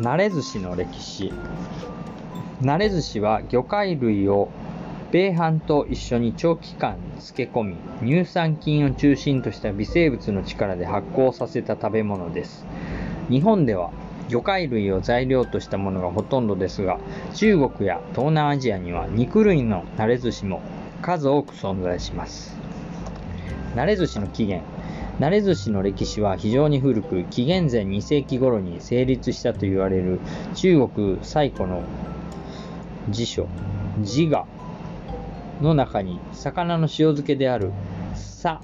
慣れ寿司の歴史。慣れ寿司は魚介類を米飯と一緒に長期間漬け込み乳酸菌を中心とした微生物の力で発酵させた食べ物です。日本では魚介類を材料としたものがほとんどですが中国や東南アジアには肉類の慣れ寿司も数多く存在します。慣れ寿司の起源慣れ寿司の歴史は非常に古く紀元前2世紀頃に成立したと言われる中国最古の辞書自我の中に魚の塩漬けである「さ」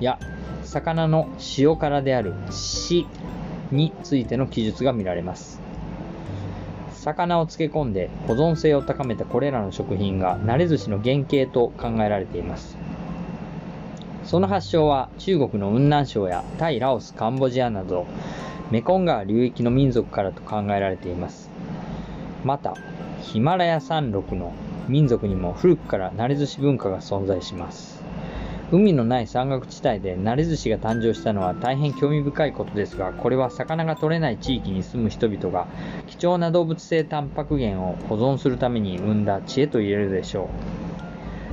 や魚の塩辛である「し」についての記述が見られます。魚を漬け込んで保存性を高めたこれらの食品が慣れ寿司の原型と考えられています。その発祥は中国の雲南省やタイ、ラオス、カンボジアなどメコン川流域の民族からと考えられています。またヒマラヤ山麓の民族にも古くから慣れ寿司文化が存在します。海のない山岳地帯で慣れ寿司が誕生したのは大変興味深いことですがこれは魚が取れない地域に住む人々が貴重な動物性タンパク源を保存するために生んだ知恵と言えるでしょ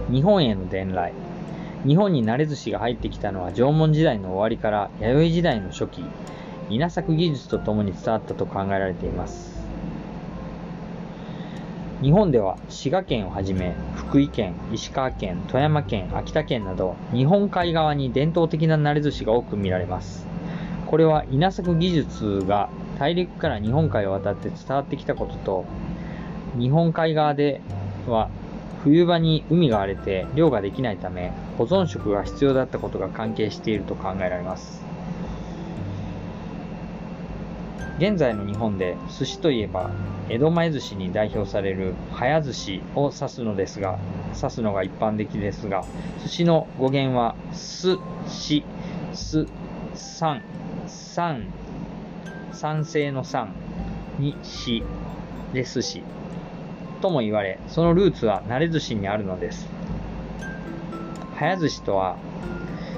う。日本への伝来。日本に慣れ寿司が入ってきたのは縄文時代の終わりから弥生時代の初期稲作技術とともに伝わったと考えられています日本では滋賀県をはじめ福井県、石川県、富山県、秋田県など日本海側に伝統的な慣れ寿司が多く見られます。これは稲作技術が大陸から日本海を渡って伝わってきたことと日本海側では冬場に海が荒れて漁ができないため保存食が必要だったことが関係していると考えられます。現在の日本で寿司といえば江戸前寿司に代表される早寿司を指すのですが指すのが一般的ですが寿司の語源はすしすさんさん酸性の酸にしで寿司とも言われそのルーツは慣れ寿司にあるのです。早寿司とは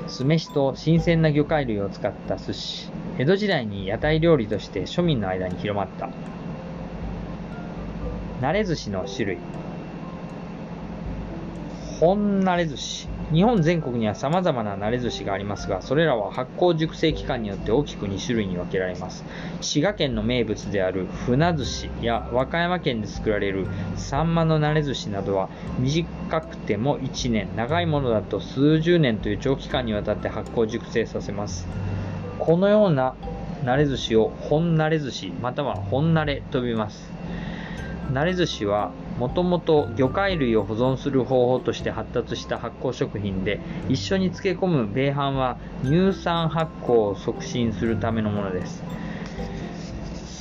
酢飯と新鮮な魚介類を使った寿司。江戸時代に屋台料理として庶民の間に広まった。慣れ寿司の種類。本慣れ寿司。日本全国には様々な慣れ寿司がありますが、それらは発酵熟成期間によって大きく2種類に分けられます。滋賀県の名物である船寿司や和歌山県で作られるサンマの慣れ寿司などは短くても1年、長いものだと数十年という長期間にわたって発酵熟成させます。このような慣れ寿司を本慣れ寿司または本慣れと呼びます。慣れ寿司はもともと魚介類を保存する方法として発達した発酵食品で一緒に漬け込む米飯は乳酸発酵を促進するためのものです。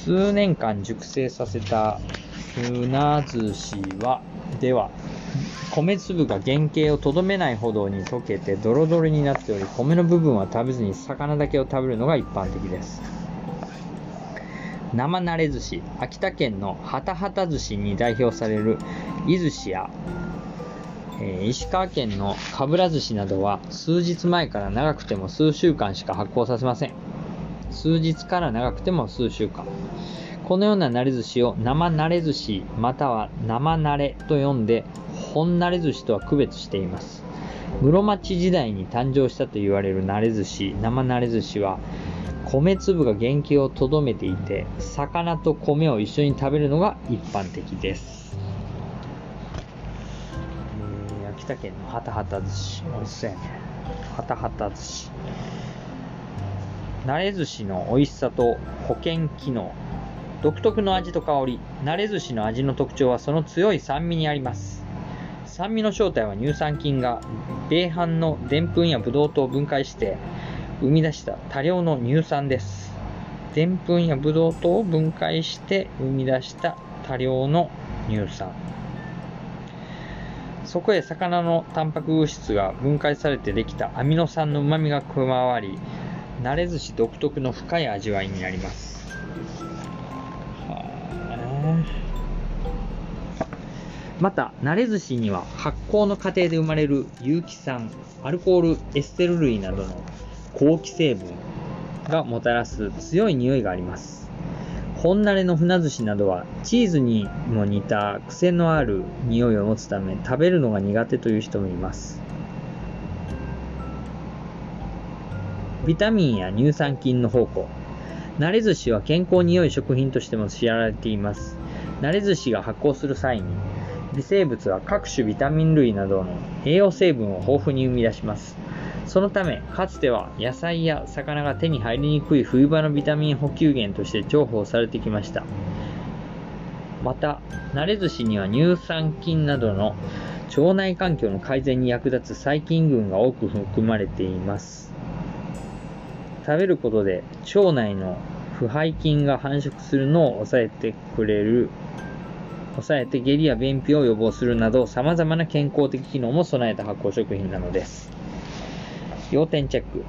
数年間熟成させた船寿司はでは米粒が原型をとどめないほどに溶けてドロドロになっており米の部分は食べずに魚だけを食べるのが一般的です。生慣れ寿司秋田県のハタハタ寿司に代表される伊寿司や、えー、石川県のかぶら寿司などは数日前から長くても数週間しか発酵させません。数日から長くても数週間。このような慣れ寿司を生慣れ寿司または生慣れと呼んで本慣れ寿司とは区別しています。室町時代に誕生したと言われる慣れ寿司生慣れ寿司は米粒が原型をとどめていて魚と米を一緒に食べるのが一般的です、えー、秋田県のハタハタ寿司美味しそうやねハタハタ寿司。慣れ寿司の美味しさと保険機能。独特の味と香り。慣れ寿司の味の特徴はその強い酸味にあります。酸味の正体は乳酸菌が米飯のでんぷんやブドウ糖を分解して生み出した多量の乳酸です。でんぷんやブドウ糖を分解して生み出した多量の乳酸。そこへ魚のタンパク物質が分解されてできたアミノ酸の旨味が加わり、慣れ寿司独特の深い味わいになります。また、慣れ寿司には発酵の過程で生まれる有機酸、アルコールエステル類などの好気成分がもたらす強い匂いがあります。本慣れの船寿司などはチーズにも似た癖のある匂いを持つため食べるのが苦手という人もいます。ビタミンや乳酸菌の宝庫。慣れ寿司は健康に良い食品としても知られています。慣れ寿司が発酵する際に微生物は各種ビタミン類などの栄養成分を豊富に生み出します。そのため、かつては野菜や魚が手に入りにくい冬場のビタミン補給源として重宝されてきました。また、慣れ寿司には乳酸菌などの腸内環境の改善に役立つ細菌群が多く含まれています。食べることで腸内の腐敗菌が繁殖するのを抑えてくれる抑えて下痢や便秘を予防するなど様々な健康的機能も備えた発酵食品なのです。要点チェック。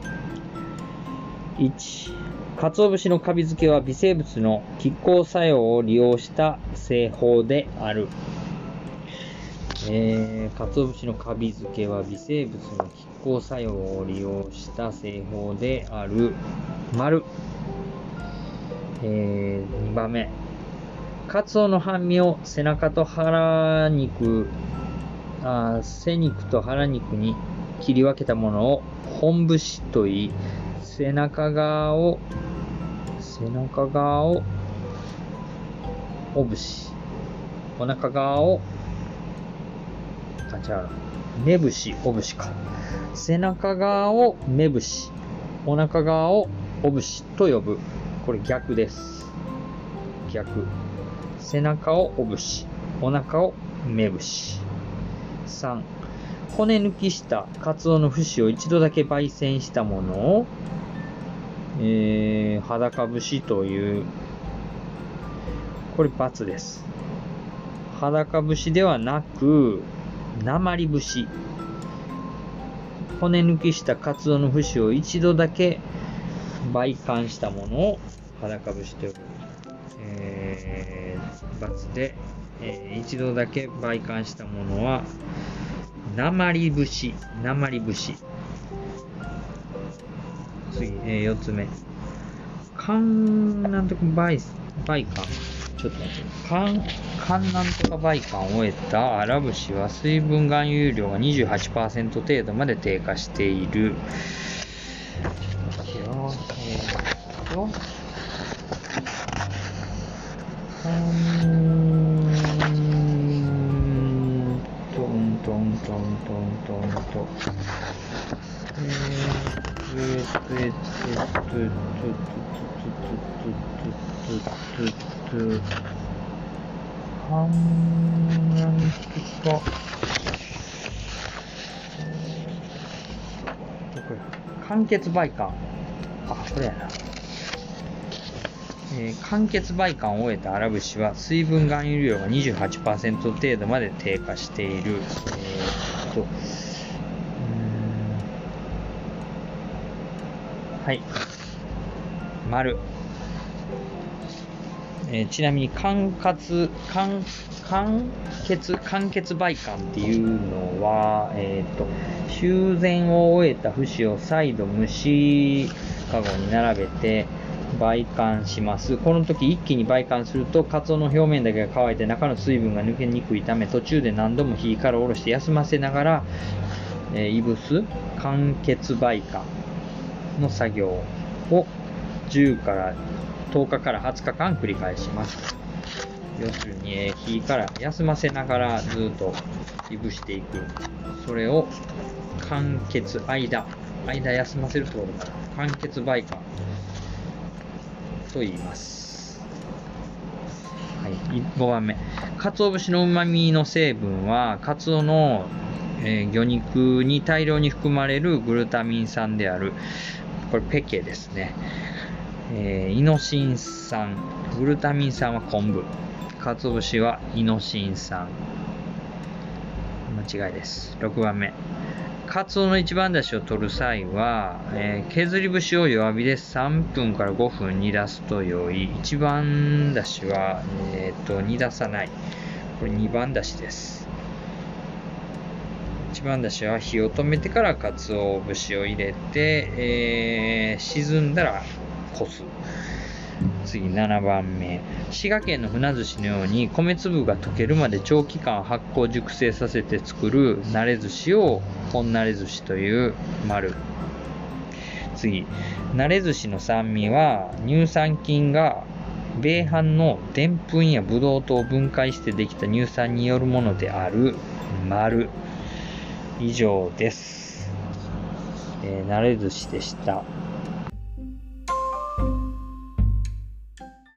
1、鰹節のカビ付けは微生物の拮抗作用を利用した製法である。えー、鰹節のカビ付けは微生物の拮抗作用を利用した製法である。丸。えー、2番目。カツオの半身を背中と腹肉、あ背肉と腹肉に切り分けたものを本節と言い、背中側を、背中側を、お節。お腹側を、あ、違う。目節、お節か。背中側を目節。お腹側をお節と呼ぶ。これ逆です。逆。背中をお節。お腹を目節。3。骨抜きしたカツオの節を一度だけ焙煎したものを、えー、裸節という、これ×です。裸節ではなく、鉛節。骨抜きしたカツオの節を一度だけ焙煎したものを裸節と呼ぶ。えー、×で、えー、一度だけ焙煎したものは、鉛節、鉛節。次、えー、4つ目。寒なんとかバイ、バイカン。ちょっと待って。寒、寒なんとかバイカンを終えた荒節は水分含有量が28%程度まで低下している。ちょっと待ってよ。えー、っと。トントントントンと、えー、えー、えー、えー、えー、えー、えー、えー、えー、半なんとか、これ、完結売感。あ、これやな。えー、完結売感を終えた荒節は水分含有量が28%程度まで低下している。えー、っと、はい。丸。えー、ちなみに、管轄、管、完結、完結売管っていうのは、えっ、ー、と、修繕を終えた節を再度蒸しかごに並べて、焙乾します。この時一気に焙乾すると、カツオの表面だけが乾いて中の水分が抜けにくいため、途中で何度も火から下ろして休ませながら、えー、いぶす、完結焙乾の作業を10から10日から20日間繰り返します。要するに、え火から休ませながらずっといぶしていく。それを間欠間、間休ませるところから間欠売化と言います。はい、5番目。鰹節の旨味の成分は、カツオの、えー、魚肉に大量に含まれるグルタミン酸であるこれペケですね。えー、イノシン酸。グルタミン酸は昆布。かつお節はイノシン酸。間違いです。6番目。カツオの一番だしを取る際は、えー、削り節を弱火で3分から5分煮出すと良い。一番だしは、えーと、煮出さない。これ2番だしです。一番だしは火を止めてから鰹節を入れて、えー、沈んだらこす。次7番目。滋賀県の船寿司のように米粒が溶けるまで長期間発酵熟成させて作る慣れ寿司を本慣れ寿司という丸。次慣れ寿司の酸味は乳酸菌が米飯のでんぷんやブドウ糖を分解してできた乳酸によるものである丸。以上です、えー、慣れ寿司でした。